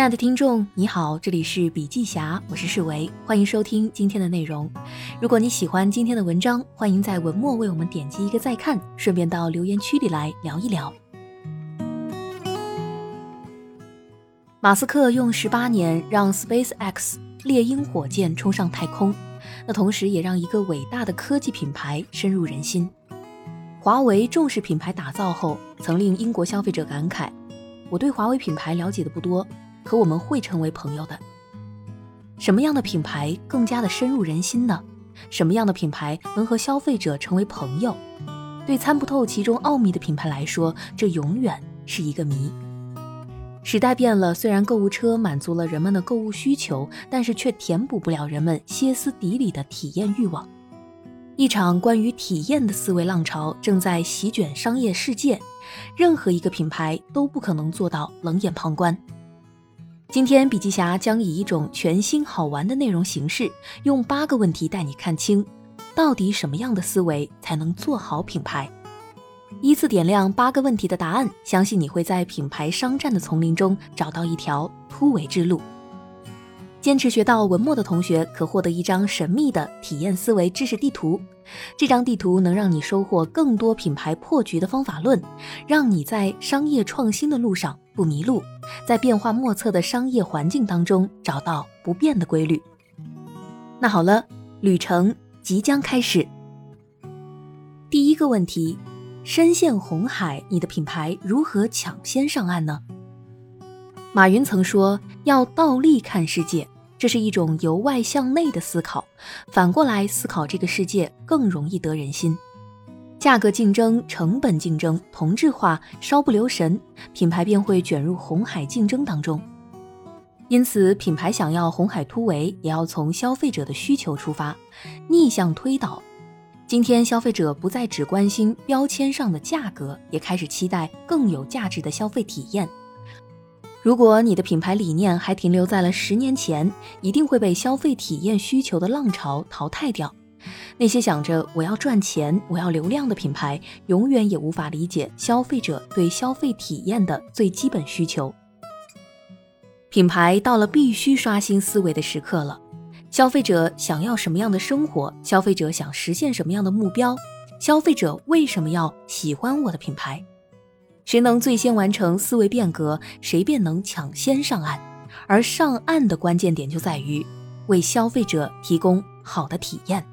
亲爱的听众，你好，这里是笔记侠，我是世维，欢迎收听今天的内容。如果你喜欢今天的文章，欢迎在文末为我们点击一个再看，顺便到留言区里来聊一聊。马斯克用十八年让 SpaceX 猎鹰火箭冲上太空，那同时也让一个伟大的科技品牌深入人心。华为重视品牌打造后，曾令英国消费者感慨：“我对华为品牌了解的不多。”可我们会成为朋友的。什么样的品牌更加的深入人心呢？什么样的品牌能和消费者成为朋友？对参不透其中奥秘的品牌来说，这永远是一个谜。时代变了，虽然购物车满足了人们的购物需求，但是却填补不了人们歇斯底里的体验欲望。一场关于体验的思维浪潮正在席卷商业世界，任何一个品牌都不可能做到冷眼旁观。今天，笔记侠将以一种全新好玩的内容形式，用八个问题带你看清，到底什么样的思维才能做好品牌。依次点亮八个问题的答案，相信你会在品牌商战的丛林中找到一条突围之路。坚持学到文末的同学可获得一张神秘的体验思维知识地图。这张地图能让你收获更多品牌破局的方法论，让你在商业创新的路上不迷路，在变化莫测的商业环境当中找到不变的规律。那好了，旅程即将开始。第一个问题：深陷红海，你的品牌如何抢先上岸呢？马云曾说：“要倒立看世界，这是一种由外向内的思考。反过来思考这个世界，更容易得人心。价格竞争、成本竞争、同质化，稍不留神，品牌便会卷入红海竞争当中。因此，品牌想要红海突围，也要从消费者的需求出发，逆向推导。今天，消费者不再只关心标签上的价格，也开始期待更有价值的消费体验。”如果你的品牌理念还停留在了十年前，一定会被消费体验需求的浪潮淘汰掉。那些想着我要赚钱、我要流量的品牌，永远也无法理解消费者对消费体验的最基本需求。品牌到了必须刷新思维的时刻了。消费者想要什么样的生活？消费者想实现什么样的目标？消费者为什么要喜欢我的品牌？谁能最先完成思维变革，谁便能抢先上岸。而上岸的关键点就在于为消费者提供好的体验。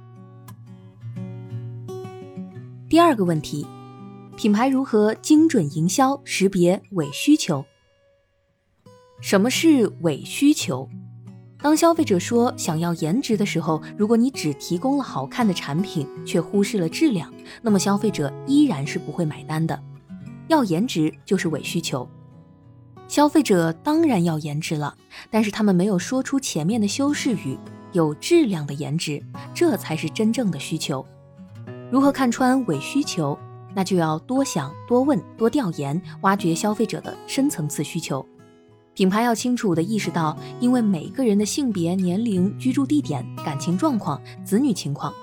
第二个问题，品牌如何精准营销，识别伪需求？什么是伪需求？当消费者说想要颜值的时候，如果你只提供了好看的产品，却忽视了质量，那么消费者依然是不会买单的。要颜值就是伪需求，消费者当然要颜值了，但是他们没有说出前面的修饰语，有质量的颜值，这才是真正的需求。如何看穿伪需求？那就要多想、多问、多调研，挖掘消费者的深层次需求。品牌要清楚地意识到，因为每个人的性别、年龄、居住地点、感情状况、子女情况。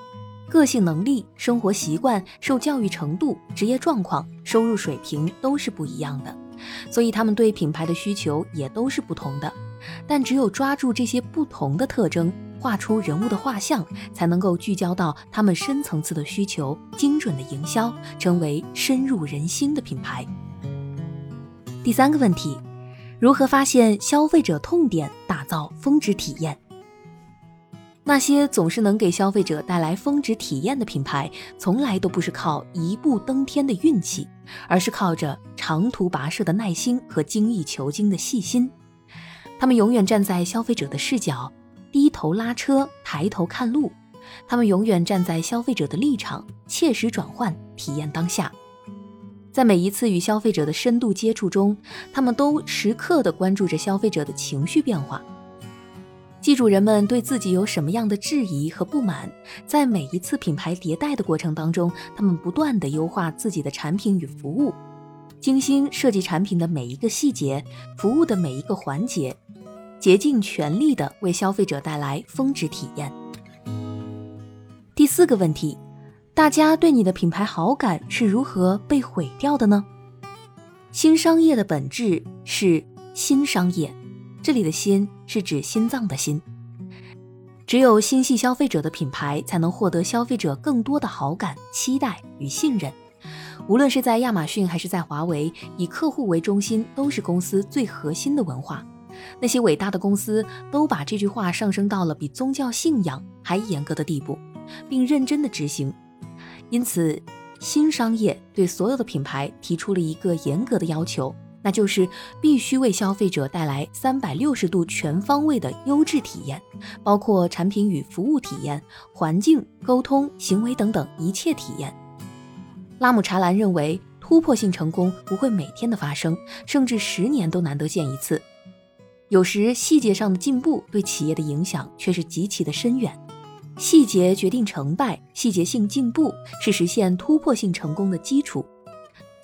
个性能力、生活习惯、受教育程度、职业状况、收入水平都是不一样的，所以他们对品牌的需求也都是不同的。但只有抓住这些不同的特征，画出人物的画像，才能够聚焦到他们深层次的需求，精准的营销，成为深入人心的品牌。第三个问题，如何发现消费者痛点，打造峰值体验？那些总是能给消费者带来峰值体验的品牌，从来都不是靠一步登天的运气，而是靠着长途跋涉的耐心和精益求精的细心。他们永远站在消费者的视角，低头拉车，抬头看路。他们永远站在消费者的立场，切实转换体验当下。在每一次与消费者的深度接触中，他们都时刻的关注着消费者的情绪变化。记住人们对自己有什么样的质疑和不满，在每一次品牌迭代的过程当中，他们不断的优化自己的产品与服务，精心设计产品的每一个细节，服务的每一个环节，竭尽全力的为消费者带来峰值体验。第四个问题，大家对你的品牌好感是如何被毁掉的呢？新商业的本质是新商业。这里的“心”是指心脏的“心”。只有心系消费者的品牌，才能获得消费者更多的好感、期待与信任。无论是在亚马逊还是在华为，以客户为中心都是公司最核心的文化。那些伟大的公司都把这句话上升到了比宗教信仰还严格的地步，并认真的执行。因此，新商业对所有的品牌提出了一个严格的要求。那就是必须为消费者带来三百六十度全方位的优质体验，包括产品与服务体验、环境、沟通、行为等等一切体验。拉姆查兰认为，突破性成功不会每天的发生，甚至十年都难得见一次。有时细节上的进步对企业的影响却是极其的深远。细节决定成败，细节性进步是实现突破性成功的基础。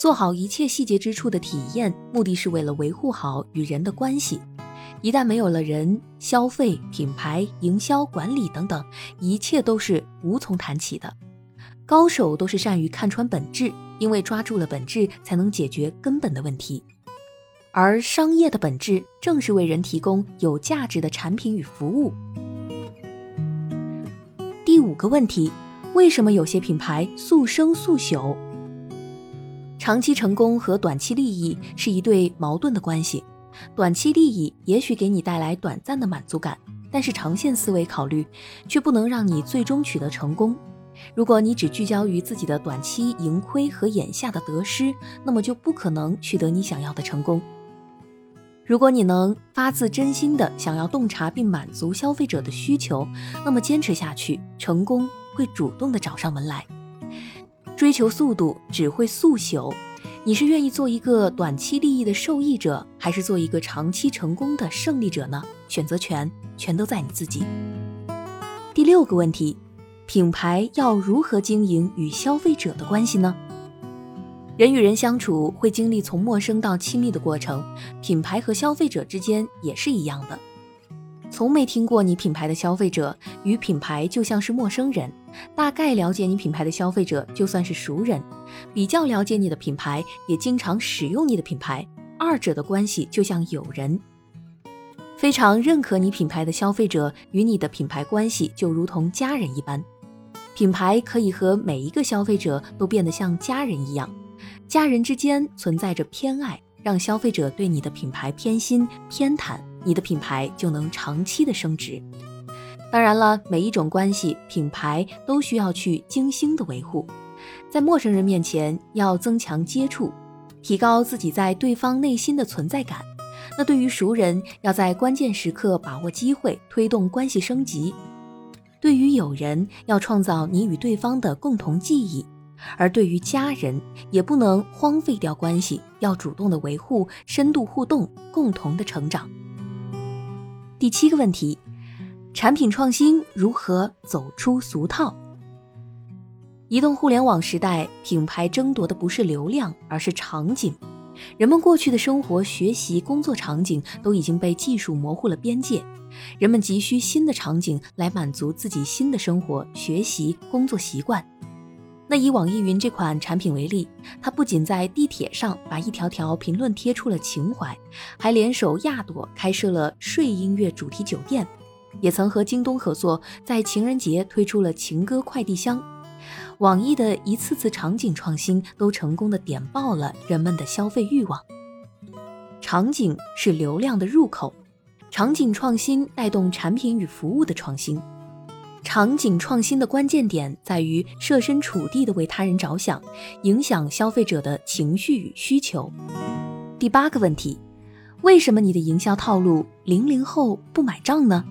做好一切细节之处的体验，目的是为了维护好与人的关系。一旦没有了人，消费、品牌、营销、管理等等，一切都是无从谈起的。高手都是善于看穿本质，因为抓住了本质，才能解决根本的问题。而商业的本质，正是为人提供有价值的产品与服务。第五个问题，为什么有些品牌速生速朽？长期成功和短期利益是一对矛盾的关系，短期利益也许给你带来短暂的满足感，但是长线思维考虑，却不能让你最终取得成功。如果你只聚焦于自己的短期盈亏和眼下的得失，那么就不可能取得你想要的成功。如果你能发自真心的想要洞察并满足消费者的需求，那么坚持下去，成功会主动的找上门来。追求速度只会速朽，你是愿意做一个短期利益的受益者，还是做一个长期成功的胜利者呢？选择权全都在你自己。第六个问题，品牌要如何经营与消费者的关系呢？人与人相处会经历从陌生到亲密的过程，品牌和消费者之间也是一样的。从没听过你品牌的消费者与品牌就像是陌生人。大概了解你品牌的消费者就算是熟人，比较了解你的品牌，也经常使用你的品牌，二者的关系就像友人。非常认可你品牌的消费者与你的品牌关系就如同家人一般，品牌可以和每一个消费者都变得像家人一样，家人之间存在着偏爱，让消费者对你的品牌偏心偏袒，你的品牌就能长期的升值。当然了，每一种关系、品牌都需要去精心的维护。在陌生人面前要增强接触，提高自己在对方内心的存在感。那对于熟人，要在关键时刻把握机会，推动关系升级；对于友人，要创造你与对方的共同记忆；而对于家人，也不能荒废掉关系，要主动的维护，深度互动，共同的成长。第七个问题。产品创新如何走出俗套？移动互联网时代，品牌争夺的不是流量，而是场景。人们过去的生活、学习、工作场景都已经被技术模糊了边界，人们急需新的场景来满足自己新的生活、学习、工作习惯。那以网易云这款产品为例，它不仅在地铁上把一条条评论贴出了情怀，还联手亚朵开设了睡音乐主题酒店。也曾和京东合作，在情人节推出了情歌快递箱。网易的一次次场景创新，都成功的点爆了人们的消费欲望。场景是流量的入口，场景创新带动产品与服务的创新。场景创新的关键点在于设身处地的为他人着想，影响消费者的情绪与需求。第八个问题，为什么你的营销套路零零后不买账呢？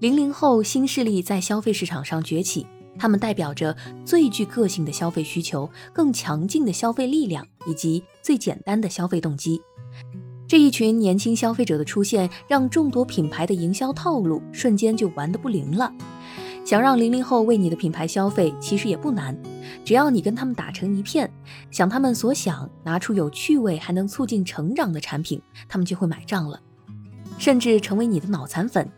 零零后新势力在消费市场上崛起，他们代表着最具个性的消费需求、更强劲的消费力量以及最简单的消费动机。这一群年轻消费者的出现，让众多品牌的营销套路瞬间就玩得不灵了。想让零零后为你的品牌消费，其实也不难，只要你跟他们打成一片，想他们所想，拿出有趣味还能促进成长的产品，他们就会买账了，甚至成为你的脑残粉。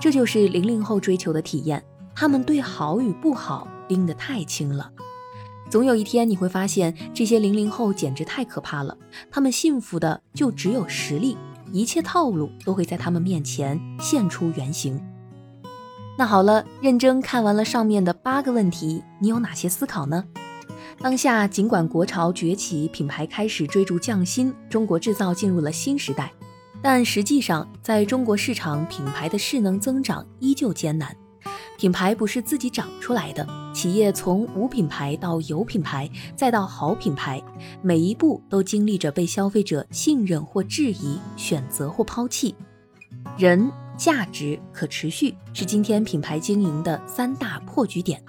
这就是零零后追求的体验，他们对好与不好拎得太轻了。总有一天你会发现，这些零零后简直太可怕了。他们信服的就只有实力，一切套路都会在他们面前现出原形。那好了，认真看完了上面的八个问题，你有哪些思考呢？当下，尽管国潮崛起，品牌开始追逐匠心，中国制造进入了新时代，但实际上，在中国市场，品牌的势能增长依旧艰难。品牌不是自己长出来的，企业从无品牌到有品牌，再到好品牌，每一步都经历着被消费者信任或质疑、选择或抛弃。人、价值、可持续是今天品牌经营的三大破局点。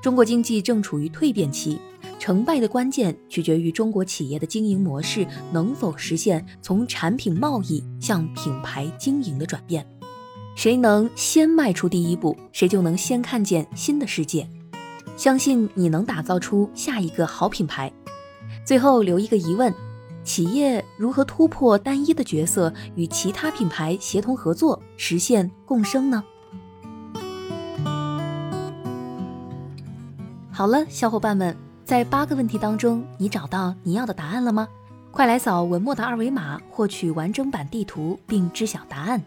中国经济正处于蜕变期，成败的关键取决于中国企业的经营模式能否实现从产品贸易向品牌经营的转变。谁能先迈出第一步，谁就能先看见新的世界。相信你能打造出下一个好品牌。最后留一个疑问：企业如何突破单一的角色，与其他品牌协同合作，实现共生呢？好了，小伙伴们，在八个问题当中，你找到你要的答案了吗？快来扫文末的二维码，获取完整版地图，并知晓答案。